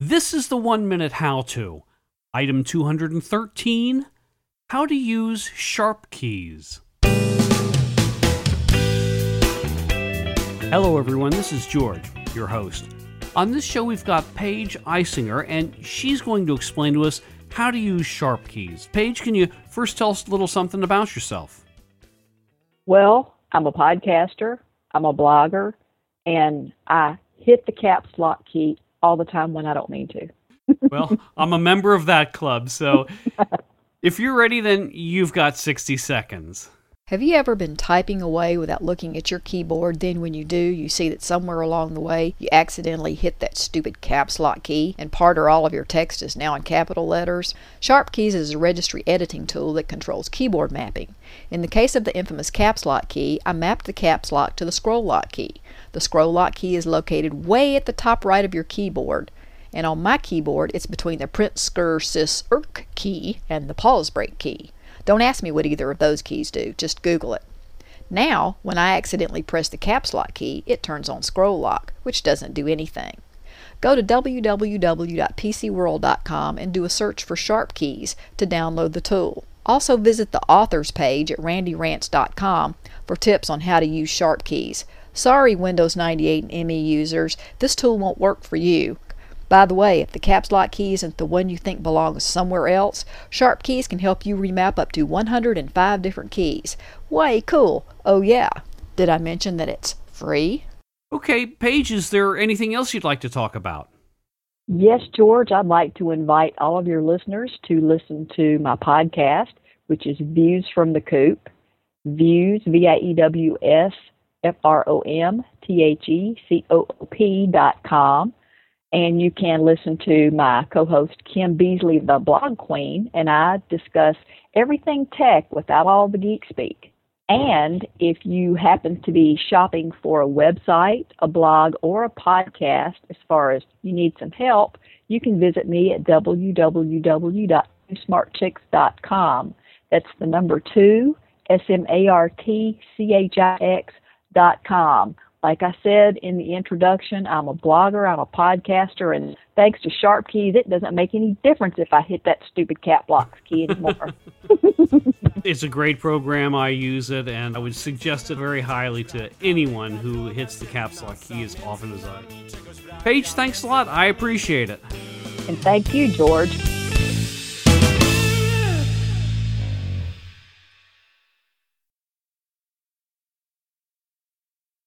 This is the one minute how to. Item 213 How to use Sharp keys. Hello, everyone. This is George, your host. On this show, we've got Paige Eissinger, and she's going to explain to us how to use Sharp keys. Paige, can you first tell us a little something about yourself? Well, I'm a podcaster, I'm a blogger, and I hit the caps lock key all the time when I don't mean to. well, I'm a member of that club, so if you're ready, then you've got 60 seconds. Have you ever been typing away without looking at your keyboard? Then, when you do, you see that somewhere along the way you accidentally hit that stupid caps lock key, and part or all of your text is now in capital letters? Sharp Keys is a registry editing tool that controls keyboard mapping. In the case of the infamous caps lock key, I mapped the caps lock to the scroll lock key. The scroll lock key is located way at the top right of your keyboard and on my keyboard it's between the print skr sis erk key and the pause break key. Don't ask me what either of those keys do, just Google it. Now, when I accidentally press the caps lock key, it turns on scroll lock, which doesn't do anything. Go to www.pcworld.com and do a search for Sharp Keys to download the tool. Also visit the authors page at randyrants.com for tips on how to use Sharp Keys. Sorry, Windows 98 and ME users, this tool won't work for you. By the way, if the caps lock key isn't the one you think belongs somewhere else, Sharp Keys can help you remap up to 105 different keys. Way cool! Oh, yeah. Did I mention that it's free? Okay, Paige, is there anything else you'd like to talk about? Yes, George, I'd like to invite all of your listeners to listen to my podcast, which is Views from the Coop. Views, V I E W S F R O M T H E C O O P dot com and you can listen to my co-host Kim Beasley, the blog queen, and I discuss everything tech without all the geek speak. And if you happen to be shopping for a website, a blog, or a podcast, as far as you need some help, you can visit me at www.smartchix.com. That's the number two, S M A R T C H I X dot com. Like I said in the introduction, I'm a blogger, I'm a podcaster, and thanks to Sharp Keys, it doesn't make any difference if I hit that stupid cap lock key anymore. it's a great program. I use it, and I would suggest it very highly to anyone who hits the caps lock key as often as I. Paige, thanks a lot. I appreciate it. And thank you, George.